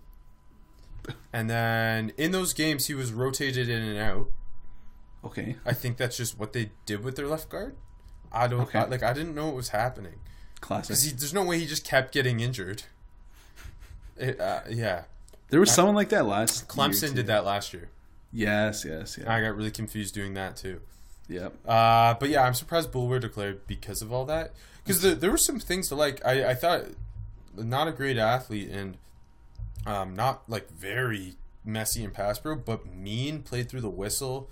And then in those games, he was rotated in and out. okay. I think that's just what they did with their left guard. I don't Okay. I- like. I didn't know what was happening. Classic. Because there's no way he just kept getting injured. [LAUGHS] It, uh, yeah, there was someone like that last. Clemson did that last year. Yes, yes, yeah, I got really confused doing that too. yep. Uh, but yeah, I'm surprised Boulware declared because of all that. Because the, there were some things to like. I, I thought not a great athlete and um, not like very messy and pass pro, but mean. Played through the whistle.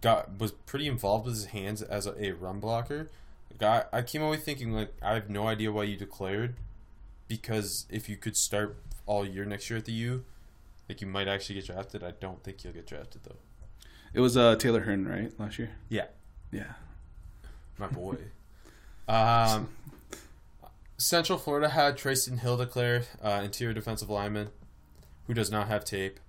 Got was pretty involved with his hands as a, a run blocker. Got I came away thinking like I have no idea why you declared because if you could start all year next year at the U, like you might actually get drafted. I don't think you'll get drafted though. It was uh, Taylor Hearn, right, last year. Yeah. Yeah. My boy. Um, Central Florida had Trysten Hill declared uh, interior defensive lineman, who does not have tape.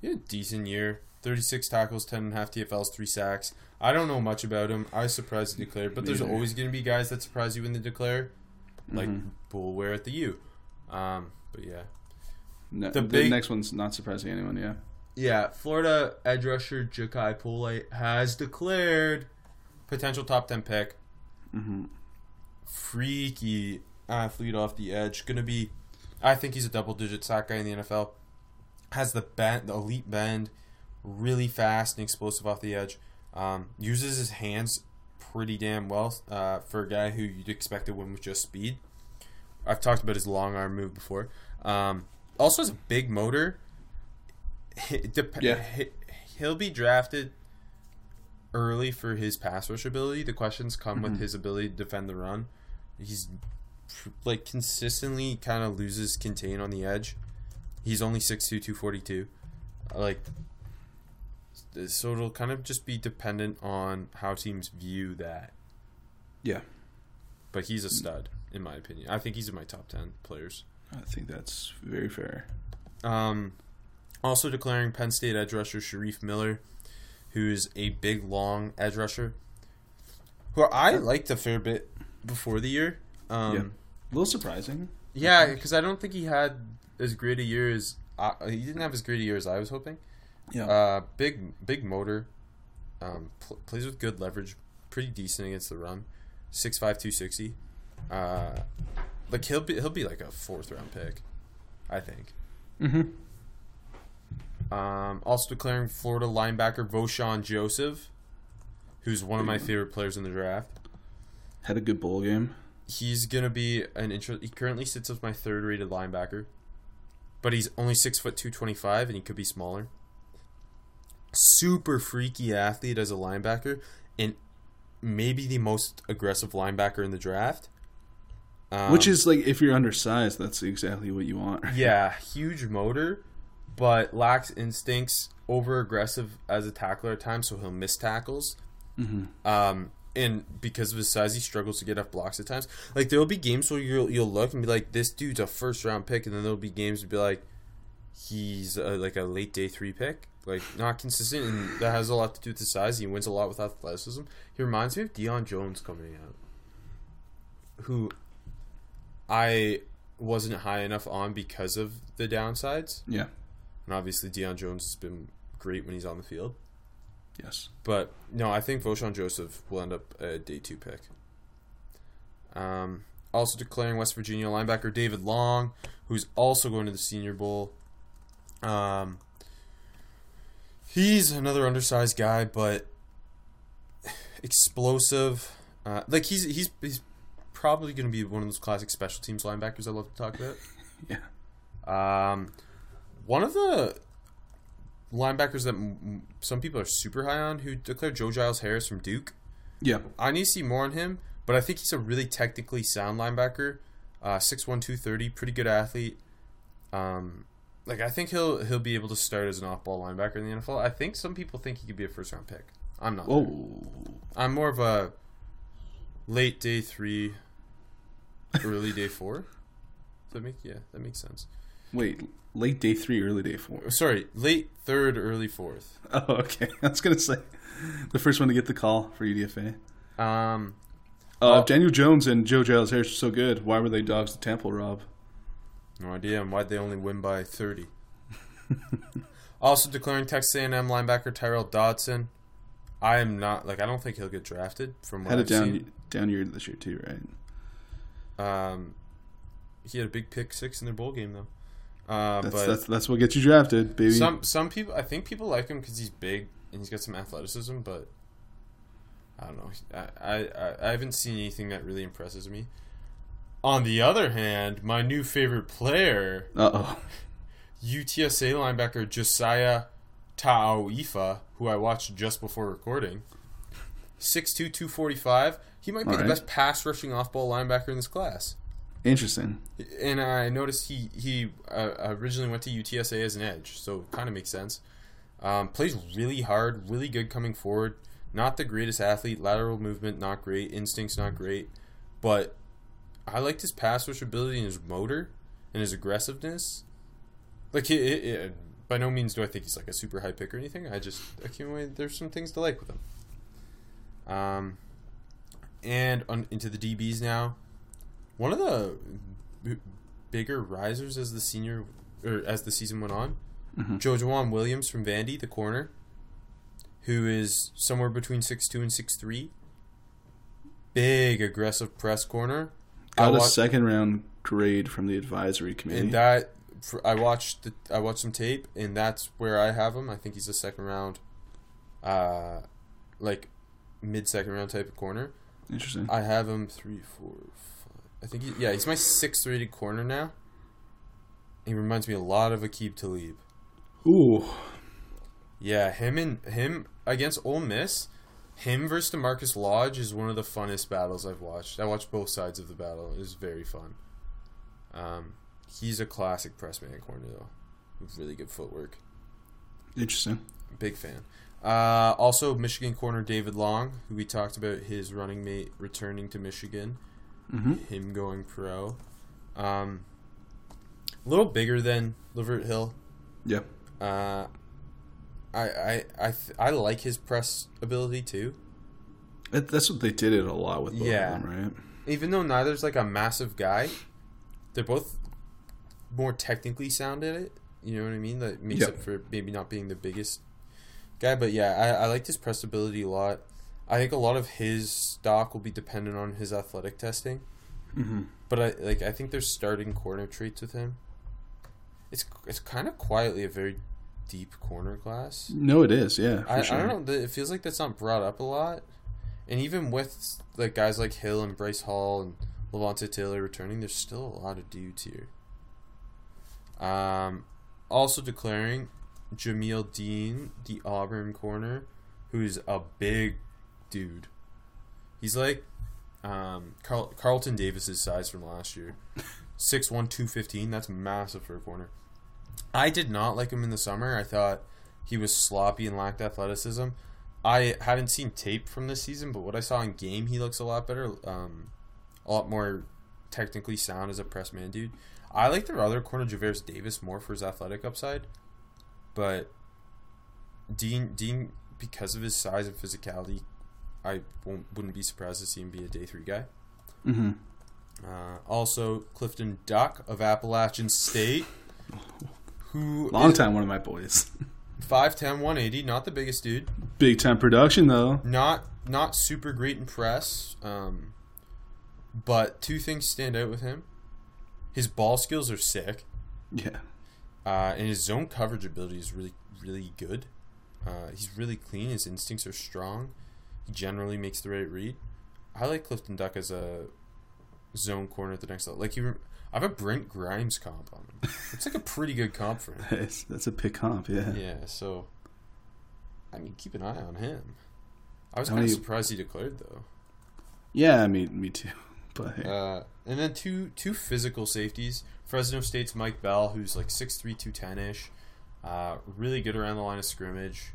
He had a decent year. 36 tackles, 10 and a half TFLs, 3 sacks. I don't know much about him. I was surprised he declared, but there's always going to be guys that surprise you when they declare, like Mhm. Boulware at the U. Um, but yeah. No, The the, big- next one's not surprising anyone. Yeah. Yeah, Florida edge rusher Jachai Polite has declared potential top 10 pick. Mm-hmm. freaky athlete off the edge. Gonna be, I think he's a double digit sack guy in the NFL. Has the bend, the elite bend, really fast and explosive off the edge. Um, uses his hands pretty damn well uh, for a guy who you'd expect to win with just speed. I've talked about his long arm move before. Um, also has a big motor. Dep- Yeah. he'll be drafted early for his pass rush ability. The questions come with his ability to defend the run. He's like consistently kind of loses contain on the edge. He's only 6'2", 242. Like, so it'll kind of just be dependent on how teams view that. Yeah. But he's a stud, in my opinion. I think he's in my top 10 players. I think that's very fair. Um, also declaring Penn State edge rusher Shareef Miller, who's a big, long edge rusher, who I liked a fair bit before the year. Um, Yeah. A little surprising. Yeah, because I don't think he had as great a year as uh, he didn't have as great a year as I was hoping. Yeah. Uh, big, big motor. Um, pl- plays with good leverage. Pretty decent against the run. 6'5", 260. Uh, like he'll be he'll be like a fourth round pick, I think. mm-hmm. Um, also declaring Florida linebacker Vosean Joseph, who's one of my favorite players in the draft. Had a good bowl game. He's gonna be an intro. He currently sits as my third rated linebacker, but he's only six foot two twenty five, and he could be smaller. Super freaky athlete as a linebacker, and maybe the most aggressive linebacker in the draft. Um, Which is like if you're undersized, that's exactly what you want. [LAUGHS] yeah, huge motor, but lacks instincts, over aggressive as a tackler at times, so he'll miss tackles. Um, and because of his size, he struggles to get off blocks at times. Like there will be games where you'll you'll look and be like, "This dude's a first round pick," and then there'll be games to be like, "He's a, like a late day three pick." Like not consistent, and that has a lot to do with his size. He wins a lot with athleticism. He reminds me of Deion Jones coming out, who I wasn't high enough on because of the downsides. Yeah. And obviously, Deion Jones has been great when he's on the field. Yes. But no, I think Vosean Joseph will end up a day two pick. Um, also declaring West Virginia linebacker David Long, who's also going to the Senior Bowl. Um, he's another undersized guy, but explosive. Uh, like he's he's he's probably going to be one of those classic special teams linebackers I love to talk about. [LAUGHS] Yeah. Um, one of the linebackers that m- some people are super high on, who declared Joe Giles Harris from Duke. Yeah. I need to see more on him, but I think he's a really technically sound linebacker. Uh, 6'1", 230, pretty good athlete. Um, like I think he'll he'll be able to start as an off-ball linebacker in the NFL. I think some people think he could be a first-round pick. I'm not. Oh. I'm more of a late day three, early day four. Does that make yeah, that makes sense. Wait. Late day three, early day four. Sorry, late third, early fourth. Oh, okay. [LAUGHS] I was gonna say the first one to get the call for UDFA. Um, Uh, Well- Daniel Jones and Joe Giles Harris are so good, why were they dogs to Temple, Rob? no idea. And why'd they only win by thirty? [LAUGHS] also declaring Texas A&M linebacker Tyrel Dodson. I am not like I don't think he'll get drafted from what Had I've it down seen. down year this year too, right? Um, he had a big pick six in their bowl game though. Uh, That's but that's that's what gets you drafted, baby. Some some people, I think people like him because he's big and he's got some athleticism, but I don't know. I, I I haven't seen anything that really impresses me. On the other hand, my new favorite player, Uh oh. UTSA linebacker Josiah Tauaefa, who I watched just before recording, 6'2", 245. He might be the Alright. best pass rushing off ball linebacker in this class. Interesting. And I noticed he he uh, originally went to UTSA as an edge, so it kind of makes sense. Um, plays really hard, really good coming forward. Not the greatest athlete, lateral movement not great, instincts not great, but I liked his pass rush ability and his motor and his aggressiveness. Like he, it, it, by no means do I think he's like a super high pick or anything. I just I can't wait. There's some things to like with him. Um, and on, into the DBs now. One of the bigger risers as the senior or as the season went on, Mhm. Joejuan Williams from Vandy, the corner, who is somewhere between six two and six three. Big aggressive press corner. I Got a second round grade from the advisory committee. and that I watched the, I watched some tape, and that's where I have him. I think he's a second round, uh, like mid second round type of corner. Interesting. I have him three, four. I think he, yeah, he's my sixth rated corner now. He reminds me a lot of Aqib Talib. Ooh. Yeah, him and him against Ole Miss, him versus DaMarkus Lodge is one of the funnest battles I've watched. I watched both sides of the battle. It was very fun. Um, he's a classic press man corner though, with really good footwork. Interesting. Big fan. Uh, also, Michigan corner David Long, who we talked about his running mate returning to Michigan, Mm-hmm. him going pro. Um, a little bigger than Lavert Hill. Yeah. Uh, I I I th- I like his press ability too. That, that's what they did it a lot with both Yeah. them, right? Even though neither's like a massive guy, they're both more technically sound at it. You know what I mean? That makes Yeah. up for maybe not being the biggest guy. But yeah, I, I liked his press ability a lot. I think a lot of his stock will be dependent on his athletic testing. Mm-hmm. But I like I think there's starting corner traits with him. It's it's kind of quietly a very deep corner class. No, it is. Yeah, for I, sure. I don't know. It feels like that's not brought up a lot, and even with like guys like Hill and Bryce Hall and Levonta Taylor returning, there's still a lot of dudes here. Um, also declaring Jamel Dean, the Auburn corner, who's a big dude. He's like um, Carl- Carlton Davis's size from last year, [LAUGHS] 6'1", 215. That's massive for a corner. I did not like him in the summer. I thought he was sloppy and lacked athleticism. I haven't seen tape from this season, but what I saw in game, he looks a lot better. Um, a lot more technically sound as a press man dude. I like their other corner, Javaris Davis, more for his athletic upside. But Dean, Dean, because of his size and physicality, I won't, wouldn't be surprised to see him be a day three guy. Mm-hmm. Uh, also, Clifton Duck of Appalachian State, who Long time, one of my boys. 5'10", 180, not the biggest dude, Big time production though. not not super great in press. Um, but two things stand out with him: his ball skills are sick, Yeah. uh, and his zone coverage ability is really really good. Uh, he's really clean. His instincts are strong. Generally makes the right read. I like Clifton Duck as a zone corner at the next level. Like you, I have a Brent Grimes comp on him. It's like a pretty good comp for him. [LAUGHS] That's, that's a pick comp. Yeah. Yeah, so I mean, keep an eye on him. I was kind of surprised he declared though. Yeah. I mean, me too. [LAUGHS] But. Uh, and then two two physical safeties. Fresno State's Mike Bell, who's like 6'3", 210 ish, uh, really good around the line of scrimmage.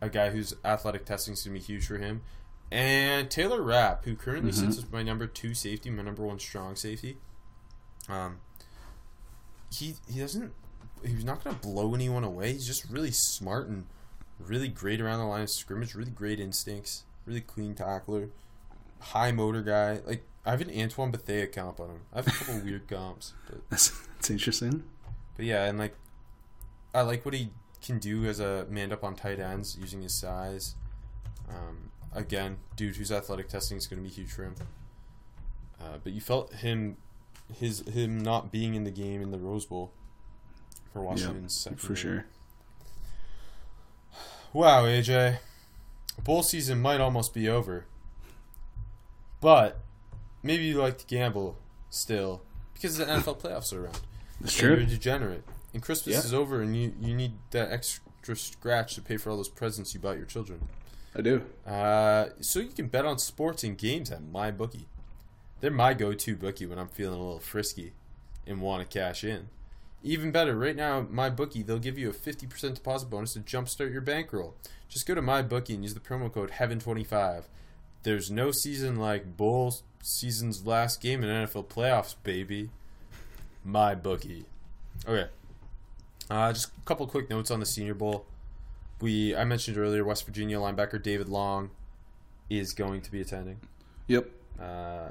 A guy whose athletic testing is gonna be huge for him. And Taylor Rapp, who currently Mhm. sits as my number two safety, my number one strong safety. Um, he he doesn't he's not gonna blow anyone away. He's just really smart and really great around the line of scrimmage. Really great instincts. Really clean tackler. High motor guy. Like I have an Antoine Bethea comp on him. I have a couple [LAUGHS] weird comps, but that's, that's interesting. but yeah, and like I like what he can do as a man up on tight ends using his size. Um, again, dude whose athletic testing is going to be huge for him. Uh, but you felt him, his him not being in the game in the Rose Bowl for Washington's second For sure. Wow, AJ, bowl season might almost be over, but maybe you like to gamble still because the NFL playoffs are around. That's And You're a degenerate. And Christmas Yeah. is over, and you, you need that extra scratch to pay for all those presents you bought your children. I do. Uh, so you can bet on sports and games at my bookie. They're my go-to bookie when I'm feeling a little frisky and want to cash in. Even better, right now, my bookie they'll give you a 50% deposit bonus to jumpstart your bankroll. Just go to my bookie and use the promo code HEAVEN25. There's no season like bowl season's last game in NFL playoffs, baby. MyBookie. Okay. Uh, just a couple quick notes on the Senior Bowl. We I mentioned earlier West Virginia linebacker David Long is going to be attending. Yep. Uh,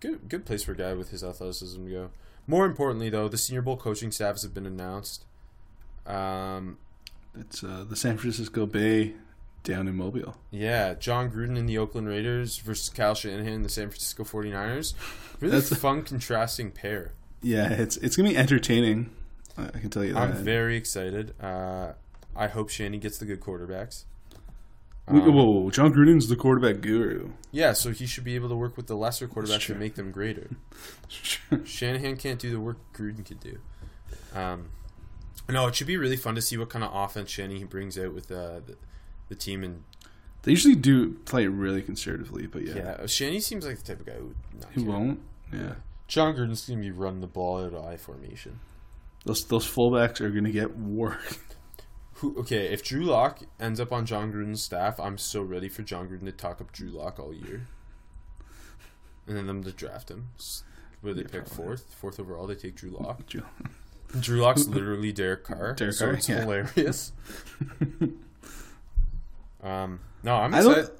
good good place for a guy with his athleticism to go. More importantly, though, the Senior Bowl coaching staffs have been announced. Um, It's uh, the San Francisco Bay down in Mobile. yeah, Jon Gruden and the Oakland Raiders versus Kyle Shanahan and the San Francisco 49ers. Really That's- fun, contrasting pair. Yeah, it's it's gonna be entertaining. I can tell you that. I'm very excited. Uh, I hope Shanny gets the good quarterbacks. Whoa, Um, whoa, whoa, Jon Gruden's the quarterback guru. Yeah, so he should be able to work with the lesser quarterbacks and make them greater. [LAUGHS] Shanahan can't do the work Gruden could do. Um, no, it should be really fun to see what kind of offense Shanahan brings out with uh, the, the team. And they usually do play really conservatively, but yeah, yeah, Shanny seems like the type of guy who would not he care. won't. Yeah, Jon Gruden's going to be running the ball out of I formation. Those those fullbacks are gonna get worked. [LAUGHS] Who, okay, if Drew Lock ends up on Jon Gruden's staff, I'm so ready for Jon Gruden to talk up Drew Lock all year. And then them to draft him. Where they Yeah, pick probably. fourth, fourth overall, they take Drew Lock. [LAUGHS] Drew- Drew Lock's literally Derek Carr. Derek so Carr, it's yeah. hilarious. [LAUGHS] um, no, I'm I don't.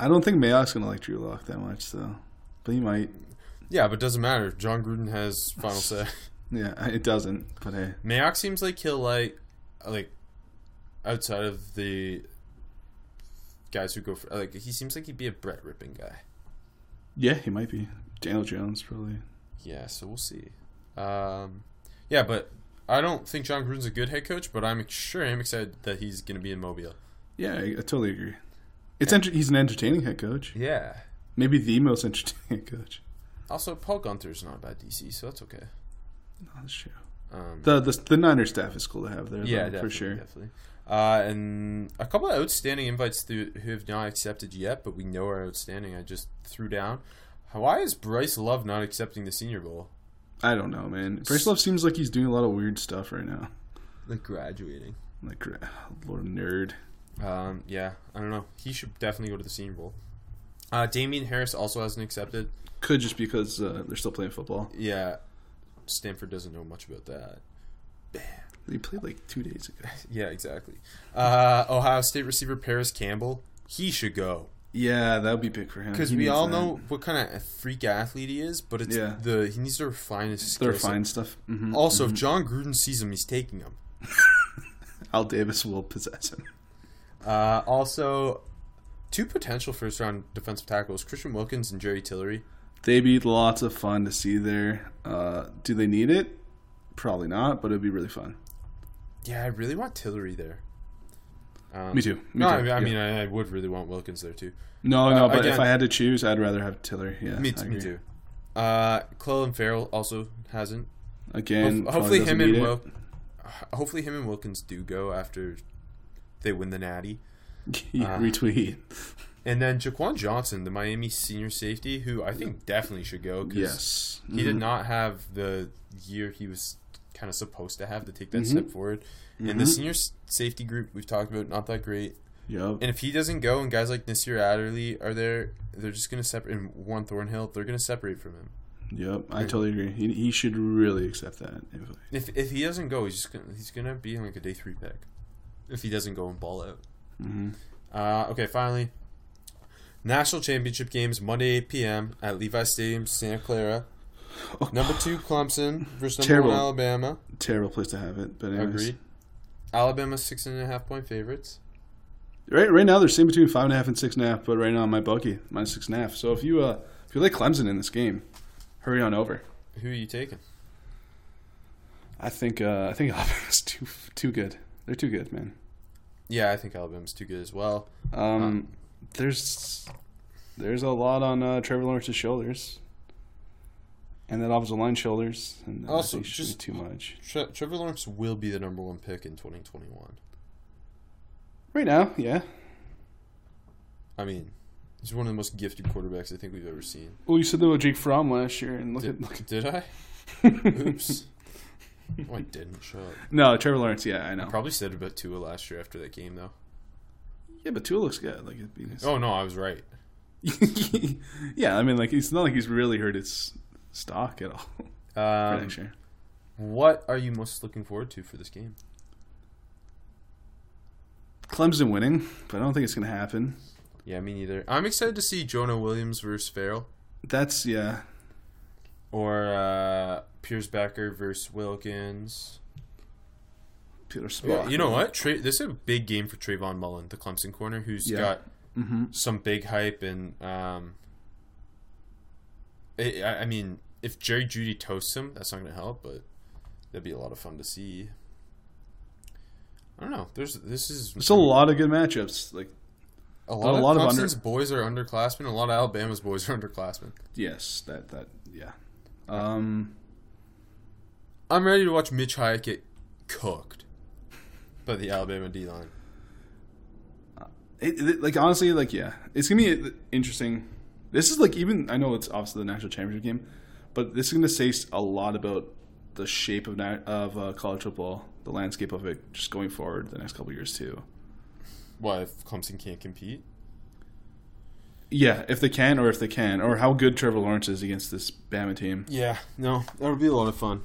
I don't think Mayock's gonna like Drew Lock that much, though. But he might. Yeah, but it doesn't matter. Jon Gruden has final say. Yeah, [LAUGHS] it doesn't. But hey, Mayock seems like he'll like, like, outside of the guys who go for like, he seems like he'd be a Brett Rypien guy. yeah, he might be. Daniel Jones probably. Yeah, so we'll see. Um, yeah, but I don't think Jon Gruden's a good head coach, but I'm sure I'm excited that he's going to be in Mobile. Yeah, I, I totally agree. It's enter- he's an entertaining head coach. Yeah. Maybe the most [LAUGHS] entertaining head coach. Also, Paul Guenther's not a bad DC, so that's okay. No, that's true. Um, The, the the Niner staff is cool to have there. yeah, though, for sure. definitely. Uh, and a couple of outstanding invites who have not accepted yet, but we know are outstanding. I just threw down. Why is Bryce Love not accepting the Senior Bowl? I don't know, man. Bryce Love seems like he's doing a lot of weird stuff right now. Like graduating. Like, little nerd. Um, yeah, I don't know. He should definitely go to the Senior Bowl. Uh, Damien Harris also hasn't accepted. Could just because uh, they're still playing football. Yeah, Stanford doesn't know much about that. Bam. They played like two days ago. [LAUGHS] Yeah, exactly. Uh, Ohio State receiver Parris Campbell, he should go Yeah, that would be big for him. because we all that. know what kind of freak athlete he is. But it's Yeah. the he needs to refine his they're skill set. fine stuff. hmm Also, if Jon Gruden sees him, he's taking him. [LAUGHS] Al Davis will possess him. Uh, also, two potential first round defensive tackles: Christian Wilkins and Jerry Tillery. They'd be lots of fun to see there. Uh, do they need it? Probably not, but it'd be really fun. Yeah, I really want Tillery there. Um, Me too. Me no, too. I mean, I, Yeah. mean I, I would really want Wilkins there too. no, uh, no. But again- if I had to choose, I'd rather have Tiller. Yeah, me, me too. Uh, Clelin Ferrell also hasn't. Again, probably hopefully him and. Wil- hopefully him and Wilkins do go after they win the Natty. [LAUGHS] Uh, retweet. And then Jaquan Johnson, the Miami senior safety, who I think definitely should go. 'cause Yes, He did Mhm. not have the year he was kind of supposed to have to take that Mhm. step forward. And the Mhm. senior safety group we've talked about, not that great. Yep. And if he doesn't go and guys like Nasir Adderley are there, they're just going to separate. And Juan Thornhill, they're going to separate from him. Yep, I totally agree. He, he should really accept that. If if he doesn't go, he's just gonna he's gonna be like a day three pick. If he doesn't go and ball out. Mm-hmm. Uh, okay, finally, national championship games Monday eight p.m. at Levi Stadium, Santa Clara. Number two Clemson versus number Terrible. one Alabama. Terrible place to have it, but anyways. Agreed. Alabama six and a half point favorites. Right, right now they're sitting between five and a half and six and a half, but right now my bookie minus six and a half. So if you uh if you like Clemson in this game, hurry on over. Who are you taking? I think uh I think [LAUGHS] Alabama's too too good. They're too good, man. Yeah, I think Alabama's too good as well. Um, there's there's a lot on uh, Trevor Lawrence's shoulders, and that offensive line shoulders, and Also, just- too much Tre- Trevor Lawrence will be the number one pick in 2021. right now. Yeah. I mean, he's one of the most gifted quarterbacks I think we've ever seen. Well, you said that with Jake Fromm last year, and look Did, at look. did I? [LAUGHS] Oops. No, I didn't. Shut up. No, Trevor Lawrence. Yeah, I know. Probably said about Tua last year after that game, though. Yeah, but Tua looks good. Like nice. Oh no, I was right. [LAUGHS] yeah, I mean, like it's not like he's really hurt his stock at all. [LAUGHS] for Um, next year. what are you most looking forward to for this game? Clemson winning, but I don't think it's gonna happen. Yeah, me neither. I'm excited to see Jonah Williams versus Ferrell That's yeah. or uh, Pierschbacher versus Wilkins. Peter Yeah, you know what? Tra- this is a big game for Trayvon Mullen, the Clemson corner, who's Yeah. got Mm-hmm. some big hype and um. I I I mean, if Jerry Jeudy toasts him, that's not going to help, but that'd be a lot of fun to see. I don't know. There's this is There's a lot of good matchups. Like a lot, a lot of Clemson's under- boys are underclassmen. A lot of Alabama's boys are underclassmen. yes, that that yeah. Um, I'm ready to watch Mitch Hyatt get cooked by the Alabama D line. it, it- like honestly, like yeah, it's gonna be interesting. This is like even I know it's obviously the national championship game, but this is gonna say a lot about the shape of of uh, college football, the landscape of it, just going forward the next couple years too. Why if Clemson can't compete? Yeah, if they can, or if they can, or how good Trevor Lawrence is against this Bama team. Yeah, no, that'll be a lot of fun.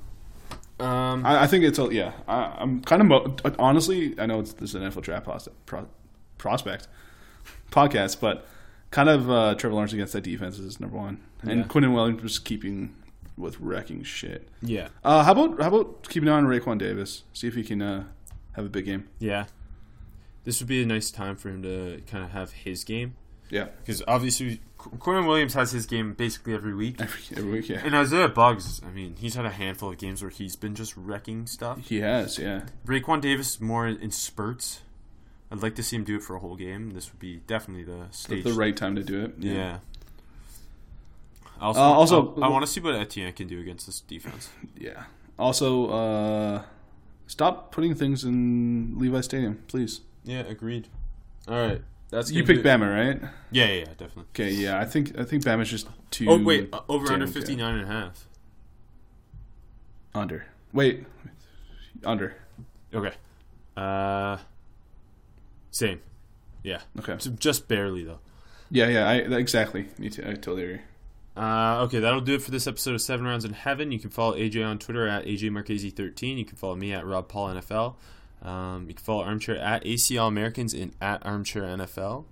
Um, I, I think it's a yeah. I, I'm kind of mo- honestly. I know it's this is an NFL draft pros- pro- prospect podcast, but kind of uh, Trevor Lawrence against that defense is number one, and Yeah. Quinnen Williams just keeping with wrecking shit. yeah, Uh, how about how about keeping an eye on Raekwon Davis? See if he can uh, have a big game. yeah. This would be a nice time for him to kind of have his game Yeah, because obviously Qu- Quinn Williams has his game basically every week. every, every week. Yeah, And Isaiah Buggs, I mean, he's had a handful of games where he's been just wrecking stuff. he has. Yeah, Raekwon Davis more in spurts. I'd like to see him do it for a whole game. This would be definitely the stage. the right time to do it. Yeah. Also, Uh, also- I, want to see what Etienne can do against this defense. [LAUGHS] yeah. Also, uh, stop putting things in Levi Stadium, please. Yeah, agreed. All right, that's You gonna picked do. Bama, right? Yeah, yeah, yeah, definitely. Okay, yeah. I think I think Bama's just too. Oh wait, uh, over under damn good. 59 and a half. Under. Wait. Under. Okay. Uh, same. Yeah. Okay. So just barely though. Yeah, yeah. I exactly. Me too. I totally agree. Uh, okay, that'll do it for this episode of Seven Rounds in Heaven. You can follow AJ on Twitter at AJMarchese13. You can follow me at Rob Paul NFL. Um, you can follow Armchair at ACL Americans and at Armchair NFL.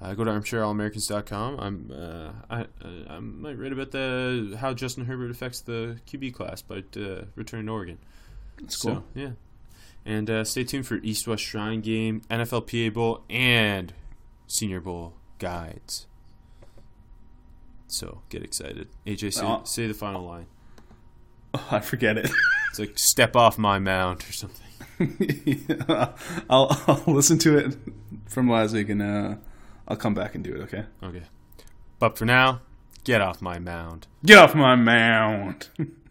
Uh, go to armchairallamericans.com. I'm uh, I uh, I might write about the how Justin Herbert affects the QB class, but uh, returning to Oregon. That's cool. So yeah, and uh, stay tuned for East West Shrine Game, NFL PA Bowl, and Senior Bowl guides. So get excited, AJ. Say, Uh, say the final line. Oh, [LAUGHS] I forget it. It's like step off my mound or something. [LAUGHS] I'll, I'll listen to it from last week and uh, I'll come back and do it. Okay. Okay, but for now, get off my mound. Get off my mound. [LAUGHS]